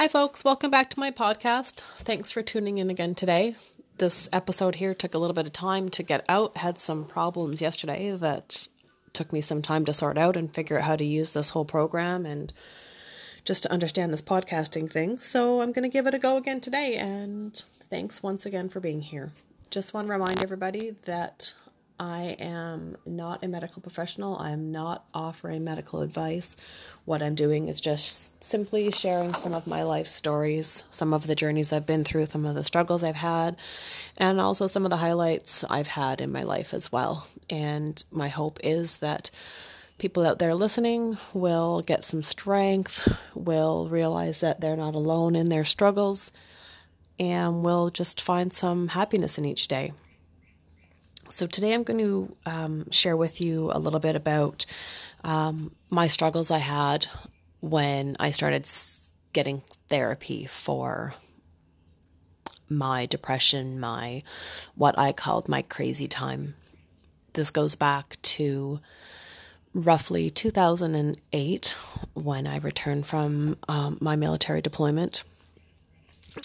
Hi, folks. Welcome back to my podcast. Thanks for tuning in again today. This episode here took a little bit of time to get out. Had some problems yesterday that took me some time to sort out and figure out how to use this whole program and just to understand this podcasting thing. So I'm going to give it a go again today. And thanks once again for being here. Just want to remind everybody that I am not a medical professional. I'm not offering medical advice. What I'm doing is just simply sharing some of my life stories, some of the journeys I've been through, some of the struggles I've had, and also some of the highlights I've had in my life as well. And my hope is that people out there listening will get some strength, will realize that they're not alone in their struggles, and will just find some happiness in each day. So, today I'm going to um, share with you a little bit about um, my struggles I had when I started getting therapy for my depression, my what I called my crazy time. This goes back to roughly 2008 when I returned from um, my military deployment.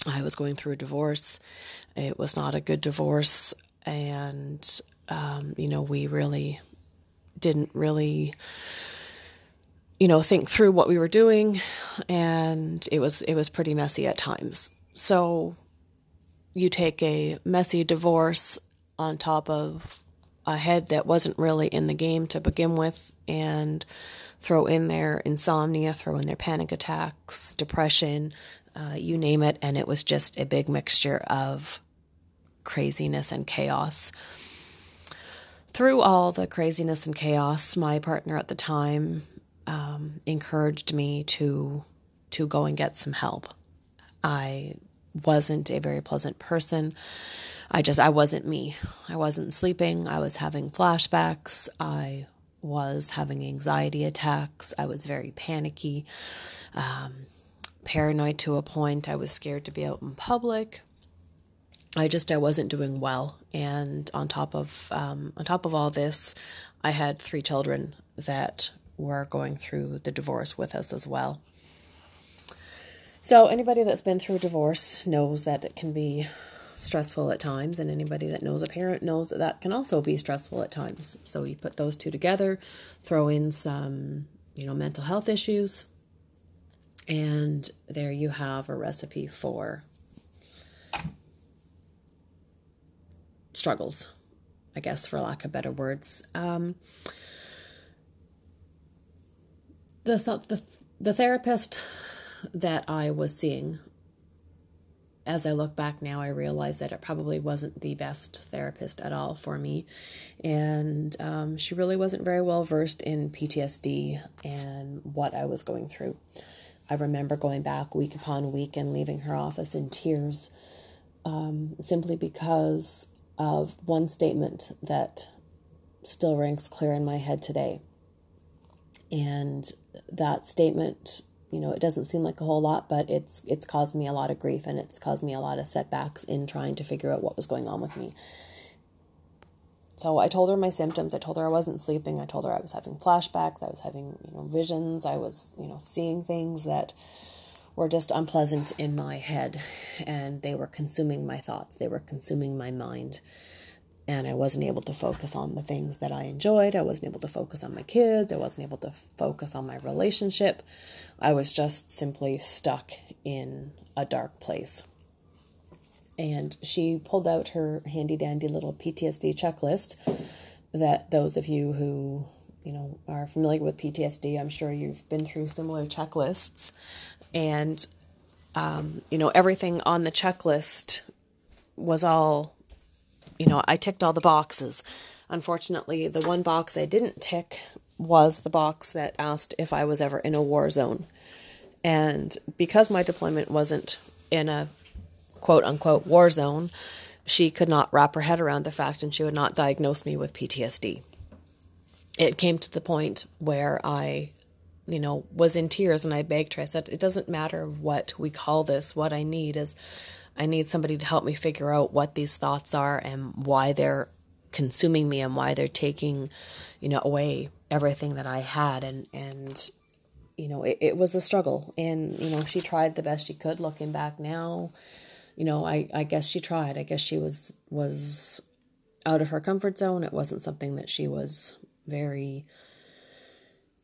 I was going through a divorce. It was not a good divorce and um, you know we really didn't really you know think through what we were doing and it was it was pretty messy at times. So you take a messy divorce on top of a head that wasn't really in the game to begin with and throw in their insomnia throw in their panic attacks depression uh, you name it and it was just a big mixture of craziness and chaos. Through all the craziness and chaos, my partner at the time um, encouraged me to to go and get some help. I wasn't a very pleasant person. I just I wasn't me. I wasn't sleeping. I was having flashbacks. I was having anxiety attacks. I was very panicky, um, paranoid to a point. I was scared to be out in public. I just I wasn't doing well, and on top of um, on top of all this, I had three children that were going through the divorce with us as well. So anybody that's been through a divorce knows that it can be stressful at times, and anybody that knows a parent knows that that can also be stressful at times. So you put those two together, throw in some you know mental health issues, and there you have a recipe for struggles, I guess, for lack of better words. Um, the, the the therapist that I was seeing, as I look back now, I realize that it probably wasn't the best therapist at all for me, and um, she really wasn't very well versed in PTSD and what I was going through. I remember going back week upon week and leaving her office in tears, um, simply because of one statement that still rings clear in my head today. And that statement, you know, it doesn't seem like a whole lot, but it's it's caused me a lot of grief and it's caused me a lot of setbacks in trying to figure out what was going on with me. So I told her my symptoms. I told her I wasn't sleeping. I told her I was having flashbacks. I was having, you know, visions. I was, you know, seeing things that were just unpleasant in my head and they were consuming my thoughts, they were consuming my mind. And I wasn't able to focus on the things that I enjoyed. I wasn't able to focus on my kids. I wasn't able to focus on my relationship. I was just simply stuck in a dark place. And she pulled out her handy dandy little PTSD checklist that those of you who you know are familiar with PTSD, I'm sure you've been through similar checklists. And um, you know everything on the checklist was all you know i ticked all the boxes. Unfortunately the one box i didn't tick was the box that asked if i was ever in a war zone. And because my deployment wasn't in a quote unquote war zone she could not wrap her head around the fact and she would not diagnose me with ptsd it came to the point where i you know, was in tears and I begged her. I said, It doesn't matter what we call this. What I need is I need somebody to help me figure out what these thoughts are and why they're consuming me and why they're taking, you know, away everything that I had and and you know, it, it was a struggle. And, you know, she tried the best she could looking back now. You know, I, I guess she tried. I guess she was was out of her comfort zone. It wasn't something that she was very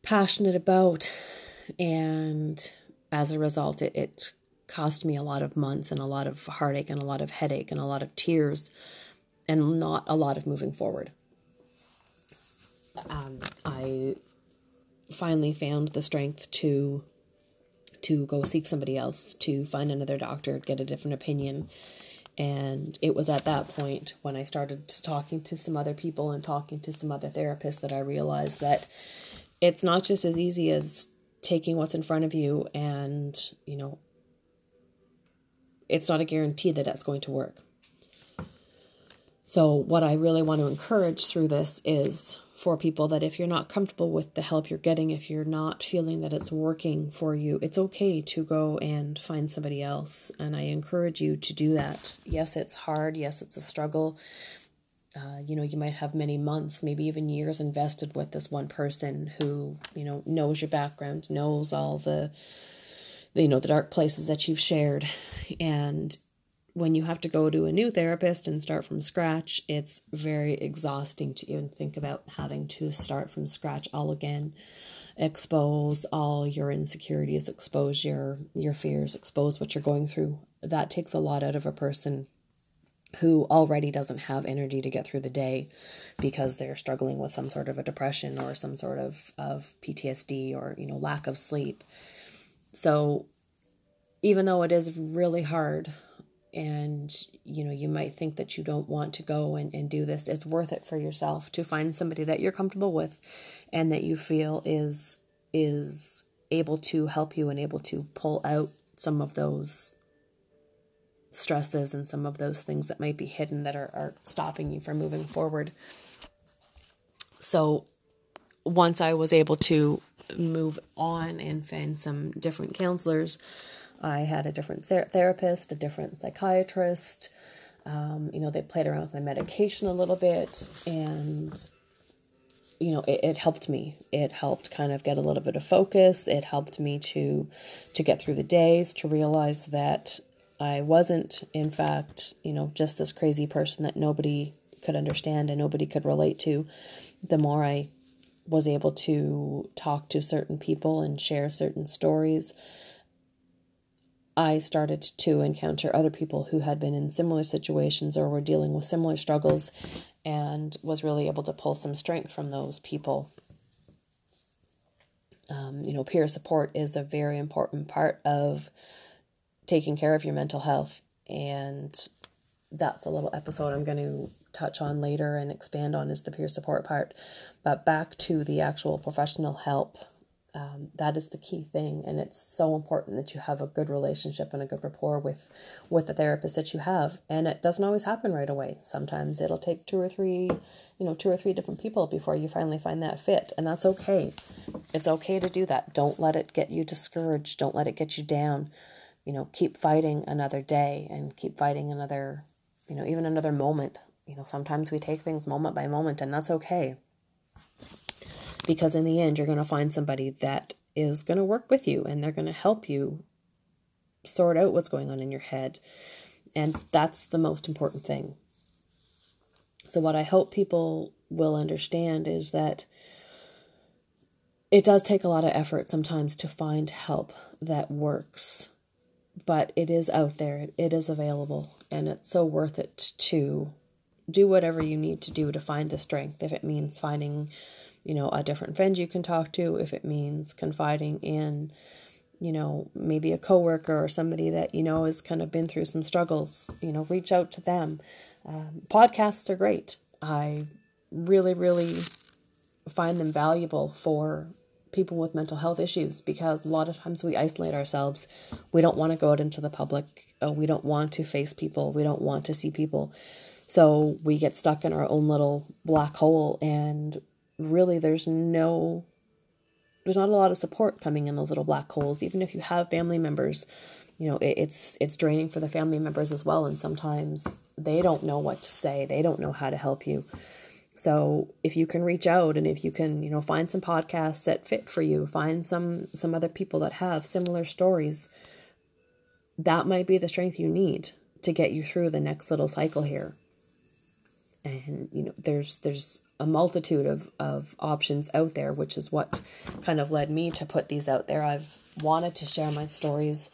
passionate about. And as a result, it, it cost me a lot of months and a lot of heartache and a lot of headache and a lot of tears and not a lot of moving forward. Um, I finally found the strength to to go seek somebody else, to find another doctor, get a different opinion. And it was at that point when I started talking to some other people and talking to some other therapists that I realized that it's not just as easy as taking what's in front of you and, you know, it's not a guarantee that that's going to work. So, what I really want to encourage through this is for people that if you're not comfortable with the help you're getting, if you're not feeling that it's working for you, it's okay to go and find somebody else. And I encourage you to do that. Yes, it's hard. Yes, it's a struggle. Uh, you know, you might have many months, maybe even years invested with this one person who, you know, knows your background, knows all the, you know, the dark places that you've shared. And when you have to go to a new therapist and start from scratch, it's very exhausting to even think about having to start from scratch all again, expose all your insecurities, expose your your fears, expose what you're going through. That takes a lot out of a person who already doesn't have energy to get through the day because they're struggling with some sort of a depression or some sort of, of PTSD or, you know, lack of sleep. So even though it is really hard and you know you might think that you don't want to go and, and do this. It's worth it for yourself to find somebody that you're comfortable with and that you feel is is able to help you and able to pull out some of those stresses and some of those things that might be hidden that are, are stopping you from moving forward. So once i was able to move on and find some different counselors I had a different therapist, a different psychiatrist. Um, you know, they played around with my medication a little bit, and you know, it, it helped me. It helped kind of get a little bit of focus. It helped me to to get through the days, to realize that I wasn't, in fact, you know, just this crazy person that nobody could understand and nobody could relate to. The more I was able to talk to certain people and share certain stories, I started to encounter other people who had been in similar situations or were dealing with similar struggles and was really able to pull some strength from those people. Um, you know, peer support is a very important part of taking care of your mental health. And that's a little episode I'm going to touch on later and expand on is the peer support part. But back to the actual professional help um, that is the key thing and it's so important that you have a good relationship and a good rapport with with the therapist that you have and it doesn't always happen right away. Sometimes it'll take two or three you know two or three different people before you finally find that fit and that's okay. It's okay to do that. Don't let it get you discouraged. Don't let it get you down. You know keep fighting another day and keep fighting another you know even another moment. You know sometimes we take things moment by moment and that's okay because in the end you're going to find somebody that is going to work with you and they're going to help you sort out what's going on in your head. And that's the most important thing. So what i hope people will understand is that it does take a lot of effort sometimes to find help that works but it is out there. It is available and it's so worth it to do whatever you need to do to find the strength. If it means finding you know, a different friend you can talk to, if it means confiding in, you know, maybe a coworker or somebody that you know has kind of been through some struggles, you know, reach out to them. Um, podcasts are great. I really, really find them valuable for people with mental health issues because a lot of times we isolate ourselves. We don't want to go out into the public. Uh, we don't want to face people. We don't want to see people. So we get stuck in our own little black hole and really there's no there's not a lot of support coming in those little black holes. Even if you have family members you know it, it's it's draining for the family members as well and sometimes they don't know what to say. They don't know how to help you. So if you can reach out and if you can, you know, find some podcasts that fit for you, find some some other people that have similar stories, that might be the strength you need to get you through the next little cycle here. And you know, there's there's a multitude of, of options out there, which is what kind of led me to put these out there. I've wanted to share my stories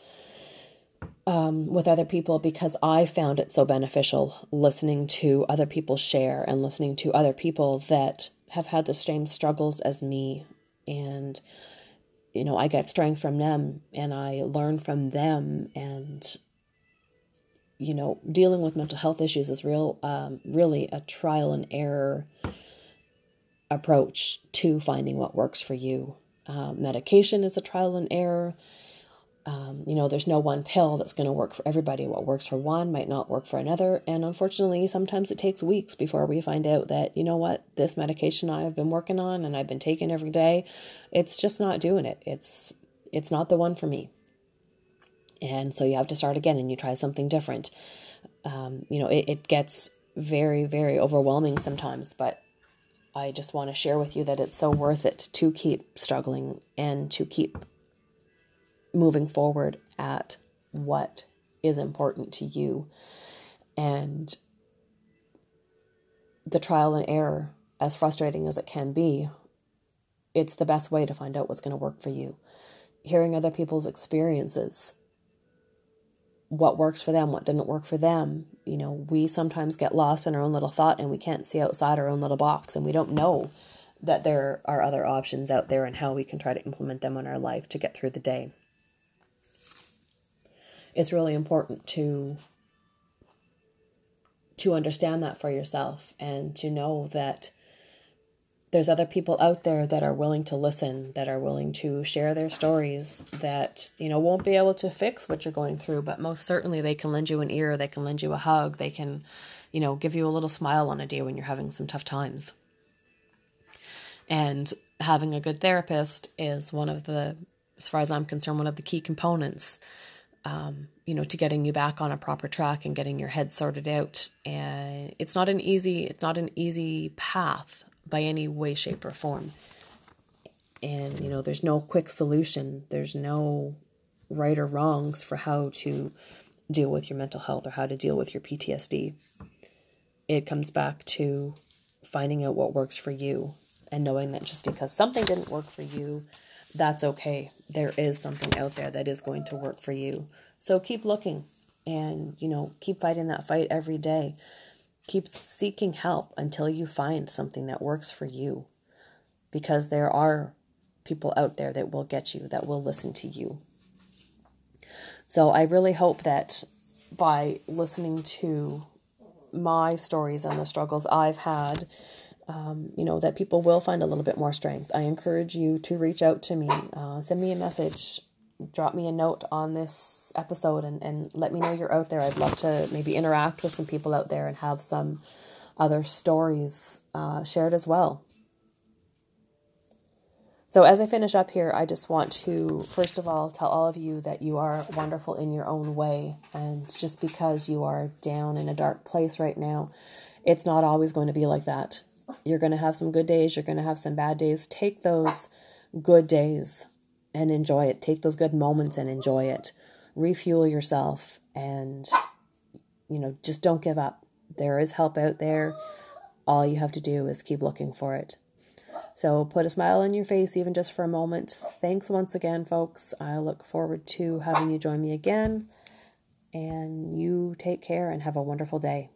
um, with other people because I found it so beneficial listening to other people share and listening to other people that have had the same struggles as me. And, you know, I get strength from them and I learn from them. And, you know, dealing with mental health issues is real, um, really a trial and error approach to finding what works for you. Um, medication is a trial and error um, you know, there's no one pill that's going to work for everybody. What works for one might not work for another. And unfortunately, sometimes it takes weeks before we find out that, you know what, this medication I've been working on and I've been taking every day, it's just not doing it. It's it's not the one for me. And so you have to start again and you try something different. Um, you know, it, it gets very, very overwhelming sometimes, but I just want to share with you that it's so worth it to keep struggling and to keep moving forward at what is important to you. And the trial and error as frustrating as it can be it's the best way to find out what's going to work for you. Hearing other people's experiences what works for them what didn't work for them. You know we sometimes get lost in our own little thought and we can't see outside our own little box and we don't know that there are other options out there and how we can try to implement them in our life to get through the day. It's really important to to understand that for yourself and to know that there's other people out there that are willing to listen, that are willing to share their stories, that, you know, won't be able to fix what you're going through, but most certainly they can lend you an ear, they can lend you a hug, they can, you know, give you a little smile on a day when you're having some tough times. And having a good therapist is one of the, as far as I'm concerned, one of the key components um, you know, to getting you back on a proper track and getting your head sorted out. And it's not an easy, it's not an easy path by any way, shape, or form. And you know, there's no quick solution. There's no right or wrongs for how to deal with your mental health or how to deal with your PTSD. It comes back to finding out what works for you and knowing that just because something didn't work for you that's okay. There is something out there that is going to work for you. So keep looking and, you know, keep fighting that fight every day. Keep seeking help until you find something that works for you. Because there are people out there that will get you, that will listen to you. So I really hope that by listening to my stories and the struggles I've had, um, you know, that people will find a little bit more strength. I encourage you to reach out to me, uh, send me a message, drop me a note on this episode, and, and let me know you're out there. I'd love to maybe interact with some people out there and have some other stories uh, shared as well. So, as I finish up here, I just want to, first of all, tell all of you that you are wonderful in your own way. And just because you are down in a dark place right now, it's not always going to be like that. You're going to have some good days, you're going to have some bad days. Take those good days and enjoy it. Take those good moments and enjoy it. Refuel yourself and, you know, just don't give up. There is help out there. All you have to do is keep looking for it. So put a smile on your face, even just for a moment. Thanks once again, folks. I look forward to having you join me again. And you take care and have a wonderful day.